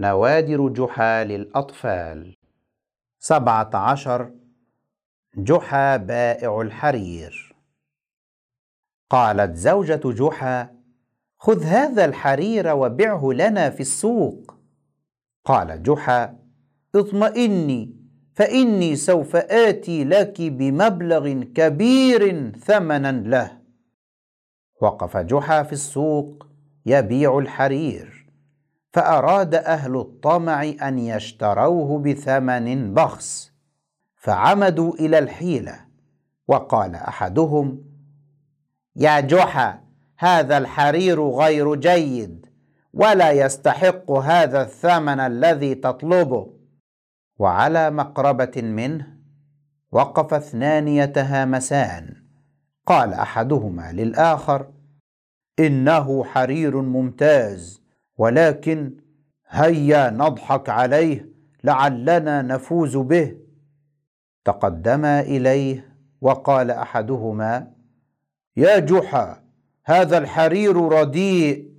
نوادر جحا للأطفال. سبعة عشر. جحا بائع الحرير. قالت زوجة جحا خذ هذا الحرير وبعه لنا في السوق. قال جحا اطمئني فإني سوف آتي لك بمبلغ كبير ثمنا له. وقف جحا في السوق يبيع الحرير. فأراد أهل الطمع أن يشتروه بثمن بخس فعمدوا إلى الحيلة. وقال أحدهم يا جحا هذا الحرير غير جيد ولا يستحق هذا الثمن الذي تطلبه. وعلى مقربة منه وقف اثنان يتهامسان قال أحدهما للآخر إنه حرير ممتاز ولكن هيا نضحك عليه لعلنا نفوز به. تقدما إليه وقال أحدهما يا جحا هذا الحرير رديء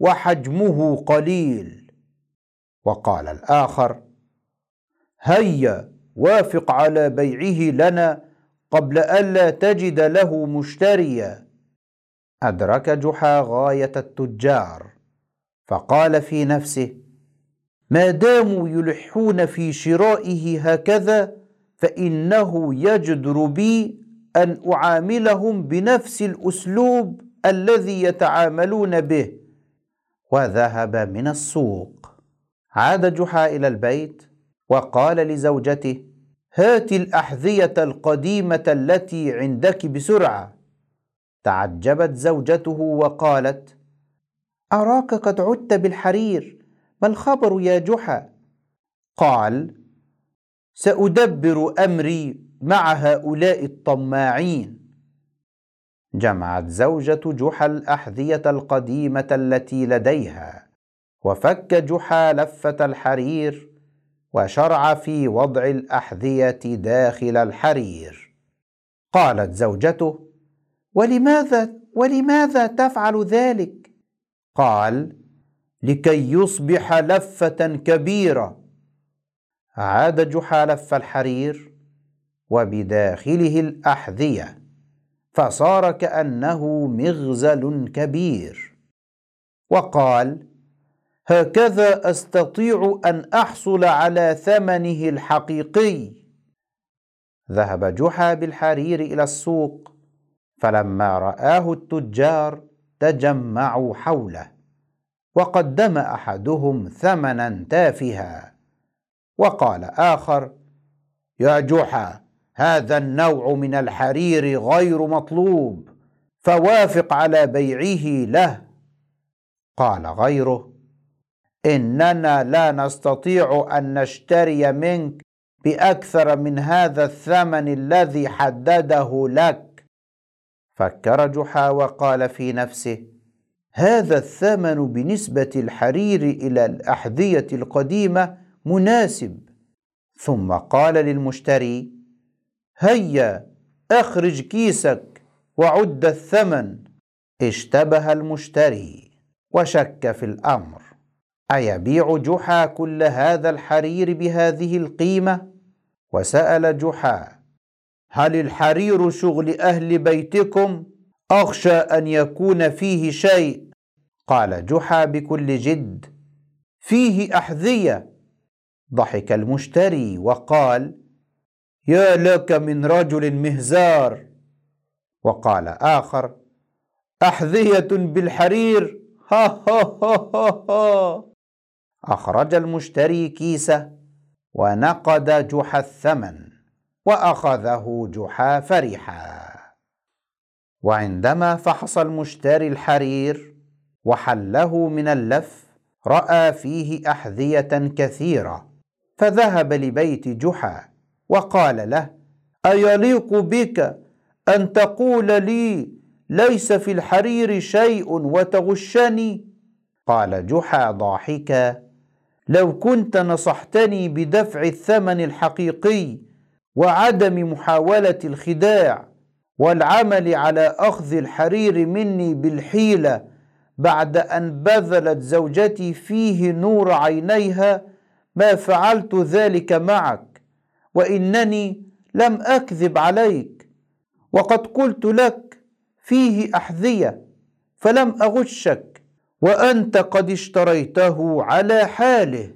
وحجمه قليل. وقال الآخر هيا وافق على بيعه لنا قبل الا تجد له مشتريا. أدرك جحا غاية التجار. فقال في نفسه ما داموا يلحون في شرائه هكذا فإنه يجدر بي أن أعاملهم بنفس الأسلوب الذي يتعاملون به. وذهب من السوق. عاد جحا إلى البيت وقال لزوجته هات الأحذية القديمة التي عندك بسرعة. تعجبت زوجته وقالت أراك قد عدت بالحرير ما الخبر يا جحا؟ قال سأدبر أمري مع هؤلاء الطماعين. جمعت زوجة جحا الأحذية القديمة التي لديها وفك جحا لفة الحرير وشرع في وضع الأحذية داخل الحرير. قالت زوجته ولماذا ولماذا تفعل ذلك؟ قال لكي يصبح لفة كبيرة. عاد جحا لف الحرير وبداخله الأحذية فصار كأنه مغزل كبير. وقال هكذا أستطيع أن أحصل على ثمنه الحقيقي. ذهب جحا بالحرير إلى السوق فلما رآه التجار تجمعوا حوله وقدم أحدهم ثمنا تافها وقال آخر يا جحا هذا النوع من الحرير غير مطلوب فوافق على بيعه له. قال غيره إننا لا نستطيع أن نشتري منك بأكثر من هذا الثمن الذي حدده لك. فكر جحا وقال في نفسه هذا الثمن بنسبة الحرير إلى الأحذية القديمة مناسب. ثم قال للمشتري هيا أخرج كيسك وعد الثمن. اشتبه المشتري وشك في الأمر. أيبيع جحا كل هذا الحرير بهذه القيمة؟ وسأل جحا هل الحرير شغل أهل بيتكم؟ أخشى أن يكون فيه شيء. قال جحا بكل جد. فيه أحذية. ضحك المشتري وقال يا لك من رجل مهزار. وقال آخر أحذية بالحرير. ها ها ها ها ها. أخرج المشتري كيسه ونقد جحا الثمن. وأخذه جحا فرحا. وعندما فحص المشتري الحرير وحله من اللف رأى فيه أحذية كثيرة فذهب لبيت جحا وقال له أيليق بك أن تقول لي ليس في الحرير شيء وتغشني؟ قال جحا ضاحكا لو كنت نصحتني بدفع الثمن الحقيقي وعدم محاولة الخداع والعمل على أخذ الحرير مني بالحيلة بعد أن بذلت زوجتي فيه نور عينيها ما فعلت ذلك معك وإنني لم أكذب عليك وقد قلت لك فيه أحذية فلم أغشك وأنت قد اشتريته على حاله.